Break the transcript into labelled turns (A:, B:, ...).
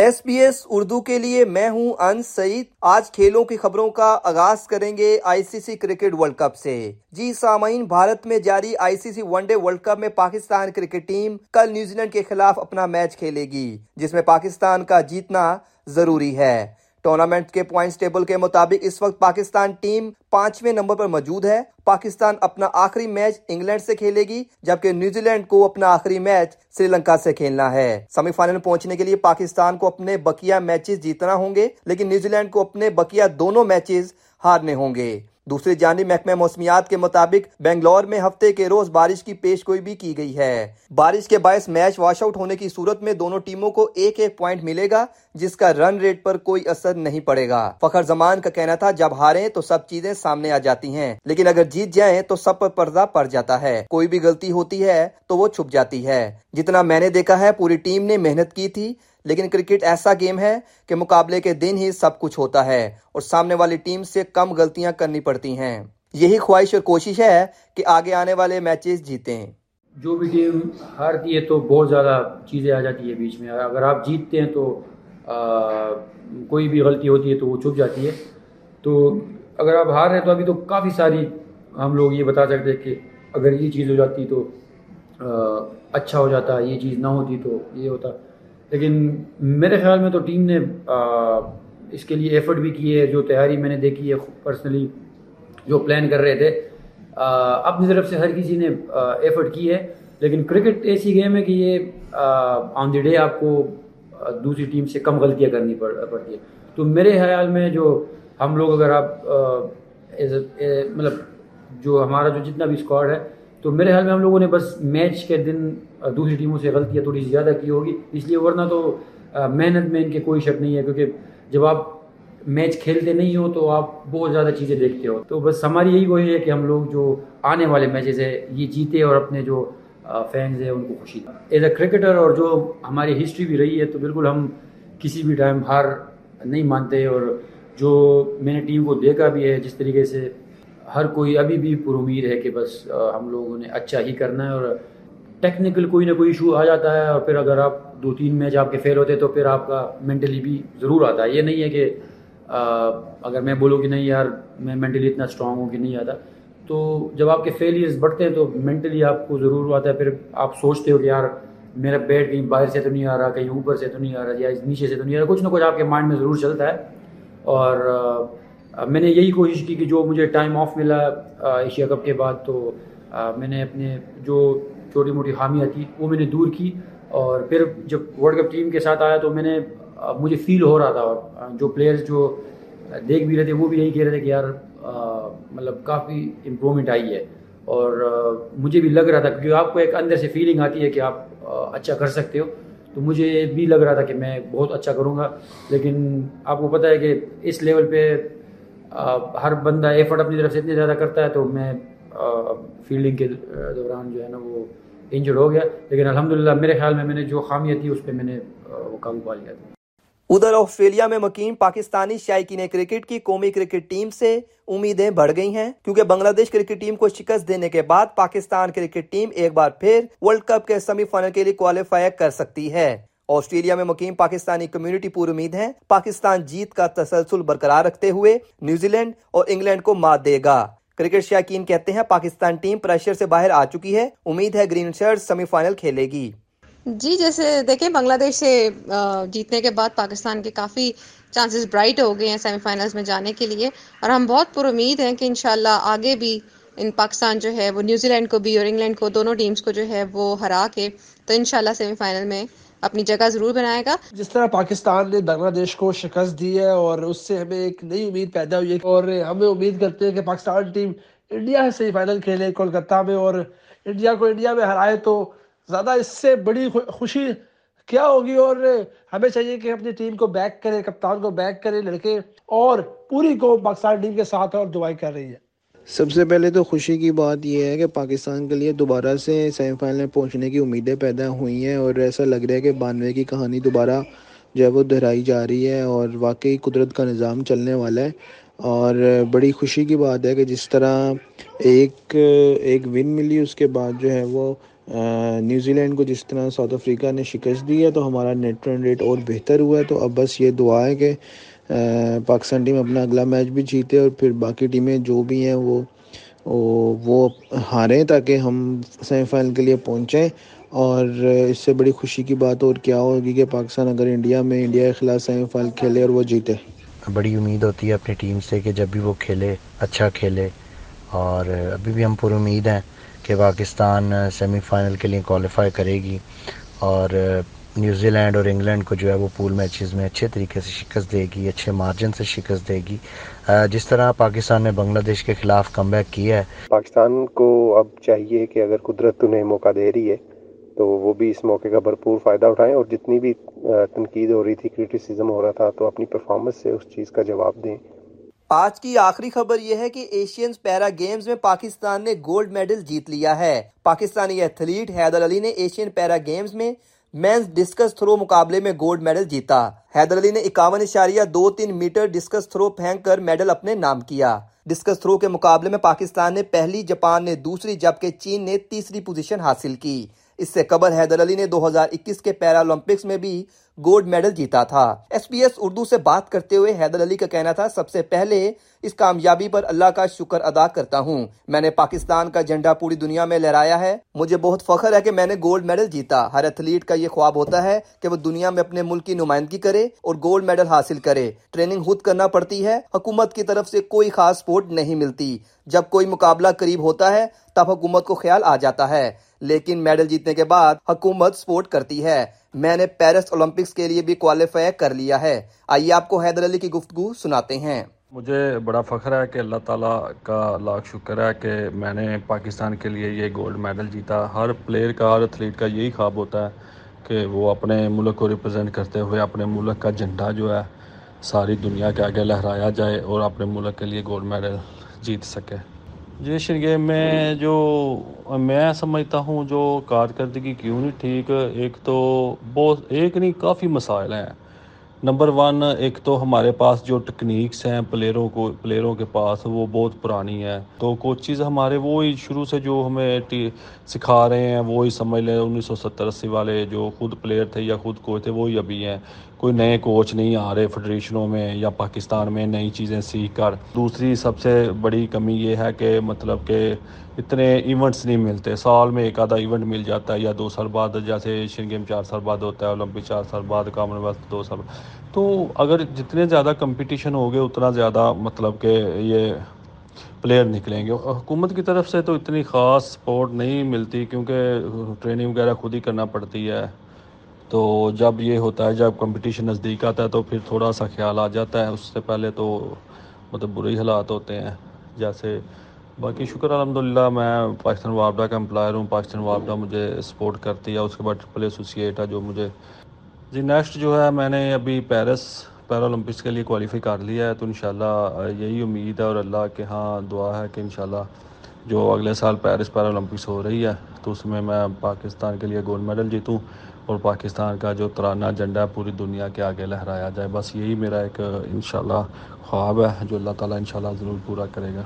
A: S B S Urdu کے لیے میں ہوں ان سعید۔ آج کھیلوں کی خبروں کا آغاز کریں گے I C C cricket world cup سے۔ جی سامعین، بھارت میں جاری I C C one day world cup میں پاکستان کرکٹ ٹیم کل نیوزی لینڈ کے خلاف اپنا میچ کھیلے گی، جس میں پاکستان کا جیتنا ضروری ہے۔ ٹورنامنٹ کے پوائنٹس ٹیبل کے مطابق اس وقت پاکستان ٹیم پانچویں نمبر پر موجود ہے۔ پاکستان اپنا آخری میچ انگلینڈ سے کھیلے گی، جبکہ نیوزی لینڈ کو اپنا آخری میچ سری لنکا سے کھیلنا ہے۔ سیمی فائنل میں پہنچنے کے لیے پاکستان کو اپنے بقیہ میچز جیتنا ہوں گے، لیکن نیوزی لینڈ کو اپنے بقیہ دونوں میچز ہارنے ہوں گے۔ دوسری جانب محکمہ موسمیات کے مطابق بنگلور میں ہفتے کے روز بارش کی پیش گوئی بھی کی گئی ہے۔ بارش کے باعث میچ واش آؤٹ ہونے کی صورت میں دونوں ٹیموں کو ایک ایک پوائنٹ ملے گا، جس کا رن ریٹ پر کوئی اثر نہیں پڑے گا۔ فخر زمان کا کہنا تھا، جب ہارے تو سب چیزیں سامنے آ جاتی ہیں، لیکن اگر جیت جائیں تو سب پر پردہ پڑ جاتا ہے۔ کوئی بھی غلطی ہوتی ہے تو وہ چھپ جاتی ہے۔ جتنا میں نے دیکھا ہے، پوری ٹیم نے محنت کی تھی۔ لیکن کرکٹ ایسا گیم ہے کہ مقابلے کے دن ہی سب کچھ ہوتا ہے اور سامنے والی ٹیم سے کم غلطیاں کرنی پڑتی ہیں۔ یہی خواہش اور کوشش ہے کہ آگے آنے والے میچز جیتیں۔
B: جو بھی ٹیم ہارتی ہے تو بہت زیادہ چیزیں آ جاتی ہے بیچ میں۔ اگر آپ جیتتے ہیں تو کوئی بھی غلطی ہوتی ہے تو وہ چھپ جاتی ہے۔ تو اگر آپ ہار رہے ہیں تو ابھی تو کافی ساری ہم لوگ یہ بتا سکتے کہ اگر یہ چیز ہو جاتی تو اچھا ہو جاتا، یہ چیز نہ ہوتی تو یہ ہوتا۔ لیکن میرے خیال میں تو ٹیم نے اس کے لیے ایفرٹ بھی کی ہے، جو تیاری میں نے دیکھی ہے پرسنلی جو پلان کر رہے تھے۔ اپنی طرف سے ہر کسی نے ایفرٹ کی ہے۔ لیکن کرکٹ ایسی گیم ہے کہ یہ آن دی ڈے آپ کو دوسری ٹیم سے کم غلطیاں کرنی پڑتی ہے تو میرے خیال میں جو ہم لوگ اگر آپ مطلب جو ہمارا جو جتنا بھی اسکواڈ ہے تو میرے خیال میں ہم لوگوں نے بس میچ کے دن دوسری ٹیموں سے غلطیاں تھوڑی سی زیادہ کی ہوگی، اس لیے ورنہ تو محنت میں ان کے کوئی شک نہیں ہے، کیونکہ جب آپ میچ کھیلتے نہیں ہو تو آپ بہت زیادہ چیزیں دیکھتے ہو۔ تو بس ہماری یہی کوشش ہے کہ ہم لوگ جو آنے والے میچز ہے یہ جیتے اور اپنے جو فینز ہیں، ان کو خوشی ایز اے کرکٹر اور جو ہماری ہسٹری بھی رہی ہے، تو بالکل ہم کسی بھی ٹائم ہار نہیں مانتے اور جو میں نے ٹیم کو دیکھا بھی ہے، جس طریقے سے ہر کوئی ابھی بھی پر امید ہے کہ بس ہم لوگوں نے اچھا ہی کرنا ہے اور ٹیکنیکل کوئی نہ کوئی ایشو آ جاتا ہے اور پھر اگر آپ دو تین میچ آپ کے فیل ہوتے تو پھر آپ کا مینٹلی بھی ضرور آتا ہے۔ یہ نہیں ہے کہ اگر میں بولوں کہ نہیں یار، میں مینٹلی اتنا اسٹرانگ ہوں کہ نہیں آتا۔ تو جب آپ کے فیلیئرز بڑھتے ہیں تو مینٹلی آپ کو ضرور آتا ہے۔ پھر آپ سوچتے ہو کہ یار، میرا بیٹ کہیں باہر سے تو نہیں آ رہا، کہیں اوپر سے تو نہیں آ رہا، یا نیچے سے تو نہیں آ رہا، کچھ نہ کچھ آپ کے مائنڈ میں ضرور چلتا ہے۔ اور میں نے یہی کوشش کی کہ جو مجھے ٹائم آف ملا ایشیا کپ کے بعد تو میں نے اپنے جو چھوٹی موٹی خامیاں تھی وہ میں نے دور کی اور پھر جب ورلڈ کپ ٹیم کے ساتھ آیا تو میں نے مجھے فیل ہو رہا تھا اور جو پلیئرز جو دیکھ بھی رہے تھے وہ بھی یہی کہہ رہے تھے کہ یار مطلب کافی امپرومنٹ آئی ہے اور مجھے بھی لگ رہا تھا کیونکہ آپ کو ایک اندر سے فیلنگ آتی ہے کہ آپ اچھا کر سکتے ہو، تو مجھے بھی لگ رہا تھا کہ میں بہت اچھا کروں گا، لیکن آپ کو پتہ ہے کہ اس لیول پہ ہر بندہ ایفرٹ اپنی طرف سے اتنے زیادہ کرتا ہے تو میں فیلڈنگ کے دوران جو ہے نا وہ انجرڈ ہو گیا۔ لیکن الحمدللہ میرے خیال میں میں نے جو خامیاں تھی اس پہ میں نے وہ قابو پا لیا تھا۔
A: ادھر آسٹریلیا میں مقیم پاکستانی شائقین کرکٹ کی قومی کرکٹ ٹیم سے امیدیں بڑھ گئی ہیں۔ کیونکہ بنگلہ دیش کرکٹ ٹیم کو شکست دینے کے بعد پاکستان کرکٹ ٹیم ایک بار پھر ورلڈ کپ کے سیمی فائنل کے لیے کوالیفائی کر سکتی ہے۔ آسٹریلیا میں مقیم پاکستانی کمیونٹی پور امید ہے، پاکستان جیت کا تسلسل برقرار رکھتے ہوئے نیوزی لینڈ اور انگلینڈ کو مات دے گا۔ کرکٹ شائقین کہتے ہیں، پاکستان ٹیم پریشر سے باہر آ چکی ہے۔ امید ہے گرین شرٹ سیمی فائنل کھیلے گی۔
C: جی جیسے دیکھیں، بنگلہ دیش سے جیتنے کے بعد پاکستان کے کافی چانسز برائٹ ہو گئے ہیں سیمی فائنلز میں جانے کے لیے۔ اور ہم بہت پر امید ہیں کہ انشاءاللہ آگے بھی ان پاکستان جو ہے، وہ نیوزی لینڈ کو بھی اور انگلینڈ کو، دونوں ٹیمز کو جو ہے، وہ ہرا کے تو انشاءاللہ سیمی فائنل میں اپنی جگہ ضرور بنائے گا۔
D: جس طرح پاکستان نے بنگلہ دیش کو شکست دی ہے اور اس سے ہمیں ایک نئی امید پیدا ہوئی ہے اور ہمیں امید کرتے ہیں کہ پاکستان ٹیم انڈیا سے فائنل کھیلے کولکتہ میں اور انڈیا کو انڈیا میں ہرائے تو زیادہ اس سے بڑی خوشی کیا ہوگی؟ اور ہمیں چاہیے کہ اپنی ٹیم کو بیک کرے، کپتان کو بیک کرے، لڑکے اور پوری کو پاکستان ٹیم کے ساتھ اور دعائیں کر رہی ہے۔
E: سب سے پہلے تو خوشی کی بات یہ ہے کہ پاکستان کے لیے دوبارہ سے سیمی فائنل میں پہنچنے کی امیدیں پیدا ہوئی ہیں اور ایسا لگ رہا ہے کہ بانوے کی کہانی دوبارہ جو ہے وہ دہرائی جا رہی ہے اور واقعی قدرت کا نظام چلنے والا ہے اور بڑی خوشی کی بات ہے کہ جس طرح ایک ایک ون ملی، اس کے بعد جو ہے وہ نیوزی لینڈ کو جس طرح ساؤتھ افریقہ نے شکست دی ہے تو ہمارا نیٹ رن ریٹ اور بہتر ہوا ہے۔ تو اب بس یہ دعا ہے کہ پاکستان ٹیم اپنا اگلا میچ بھی جیتے اور پھر باقی ٹیمیں جو بھی ہیں وہ وہ ہاریں تاکہ ہم سیمی فائنل کے لیے پہنچیں۔ اور اس سے بڑی خوشی کی بات اور کیا ہوگی کہ پاکستان اگر انڈیا میں انڈیا کے خلاف سیمی فائنل کھیلے اور وہ جیتے۔
F: بڑی امید ہوتی ہے اپنی ٹیم سے کہ جب بھی وہ کھیلے اچھا کھیلے۔ اور ابھی بھی ہم پر امید ہیں کہ پاکستان سیمی فائنل کے لیے کوالیفائی کرے گی۔ اور نیوزی لینڈ اور انگلینڈ کو جو ہے وہ پول میچز میں اچھے طریقے سے شکست دے گی اچھے مارجن سے شکست دے گی۔ جس طرح پاکستان نے بنگلہ دیش کے خلاف کم بیک کیا ہے۔
G: پاکستان کو اب چاہیے کہ اگر قدرت انہیں موقع دے رہی ہے تو وہ بھی اس موقع کا بھرپور فائدہ اٹھائیں۔ اور جتنی بھی تنقید ہو رہی تھی کرٹیسزم ہو رہا تھا تو اپنی پرفارمنس سے اس چیز کا جواب دیں۔
A: آج کی آخری خبر یہ ہے کہ ایشینز پیرا گیمز میں پاکستان نے گولڈ میڈل جیت لیا ہے۔ پاکستانی ایتھلیٹ حیدر علی نے ایشین پیرا گیمز میں مینز ڈسکس تھرو مقابلے میں گولڈ میڈل جیتا۔ حیدر علی نے اکاون اشاریہ دو تین میٹر ڈسکس تھرو پھینک کر میڈل اپنے نام کیا۔ ڈسکس تھرو کے مقابلے میں پاکستان نے پہلی، جاپان نے دوسری، جبکہ چین نے تیسری پوزیشن حاصل کی۔ اس سے قبل حیدر علی نے دو ہزار اکیس کے پیرالمپکس میں بھی گولڈ میڈل جیتا تھا۔ ایس پی ایس اردو سے بات کرتے ہوئے حیدر علی کا کہنا تھا، سب سے پہلے اس کامیابی پر اللہ کا شکر ادا کرتا ہوں۔ میں نے پاکستان کا جھنڈا پوری دنیا میں لہرایا ہے۔ مجھے بہت فخر ہے کہ میں نے گولڈ میڈل جیتا۔ ہر ایتھلیٹ کا یہ خواب ہوتا ہے کہ وہ دنیا میں اپنے ملک کی نمائندگی کرے اور گولڈ میڈل حاصل کرے۔ ٹریننگ خود کرنا پڑتی ہے، حکومت کی طرف سے کوئی خاص سپورٹ نہیں ملتی۔ جب کوئی مقابلہ قریب ہوتا ہے، تب حکومت کو خیال آ جاتا ہے۔ لیکن میڈل جیتنے کے بعد حکومت سپورٹ کرتی ہے۔ میں نے پیرس اولمپکس کے لیے بھی کوالیفائی کر لیا ہے۔ آئیے آپ کو حیدر علی کی گفتگو سناتے ہیں۔
H: مجھے بڑا فخر ہے کہ اللہ تعالیٰ کا لاکھ شکر ہے کہ میں نے پاکستان کے لیے یہ گولڈ میڈل جیتا۔ ہر پلیئر کا، ہر ایتھلیٹ کا یہی خواب ہوتا ہے کہ وہ اپنے ملک کو ریپرزینٹ کرتے ہوئے، اپنے ملک کا جھنڈا جو ہے، ساری دنیا کے آگے لہرایا جائے اور اپنے ملک کے لیے گولڈ میڈل جیت سکے۔ جی، ایشین گیم میں جو میں سمجھتا ہوں جو کارکردگی کیوں نہیں ٹھیک، ایک تو بہت، ایک نہیں، کافی مسائل ہیں۔ نمبر ون، ایک تو ہمارے پاس جو ٹیکنیکس ہیں پلیئروں کو پلیئروں کے پاس، وہ بہت پرانی ہے تو کوچز ہمارے وہی شروع سے جو ہمیں سکھا رہے ہیں، وہی سمجھ لیں، انیس سو ستر اسی والے جو خود پلیئر تھے یا خود کوچ تھے، وہی ابھی ہیں۔ کوئی نئے کوچ نہیں آ رہے فیڈریشنوں میں یا پاکستان میں نئی چیزیں سیکھ کر۔ دوسری سب سے بڑی کمی یہ ہے کہ مطلب کہ اتنے ایونٹس نہیں ملتے۔ سال میں ایک آدھا ایونٹ مل جاتا ہے یا دو سال بعد، جیسے ایشین گیم چار سال بعد ہوتا ہے، اولمپک چار سال بعد کامن ویلتھ دو سال تو اگر جتنے زیادہ کمپٹیشن ہوگے اتنا زیادہ مطلب کہ یہ پلیئر نکلیں گے۔ حکومت کی طرف سے تو اتنی خاص سپورٹ نہیں ملتی کیونکہ ٹریننگ وغیرہ خود ہی کرنا پڑتی ہے۔ تو جب یہ ہوتا ہے، جب کمپٹیشن نزدیک آتا ہے تو پھر تھوڑا سا خیال آ جاتا ہے۔ اس سے پہلے تو مطلب برے حالات ہوتے ہیں۔ جیسے باقی شکر الحمد للہ میں پاکستان وابڈا کا امپلائر ہوں۔ پاکستان وابڈا مجھے سپورٹ کرتی ہے۔ اس کے بعد ٹرپل ایسوسیٹ ہے جو مجھے جی نیکسٹ جو ہے، میں نے ابھی پیرس پیرالمپکس کے لیے کوالیفائی کر لیا ہے۔ تو انشاءاللہ یہی امید ہے اور اللہ کے ہاں دعا ہے کہ انشاءاللہ جو اگلے سال پیرس پیرالمپکس ہو رہی ہے، تو اس میں میں پاکستان کے لیے گولڈ میڈل جیتوں اور پاکستان کا جو ترانہ جھنڈا پوری دنیا کے آگے لہرایا جائے۔ بس یہی میرا ایک انشاءاللہ خواب ہے، جو اللہ تعالیٰ انشاءاللہ ضرور پورا کرے گا۔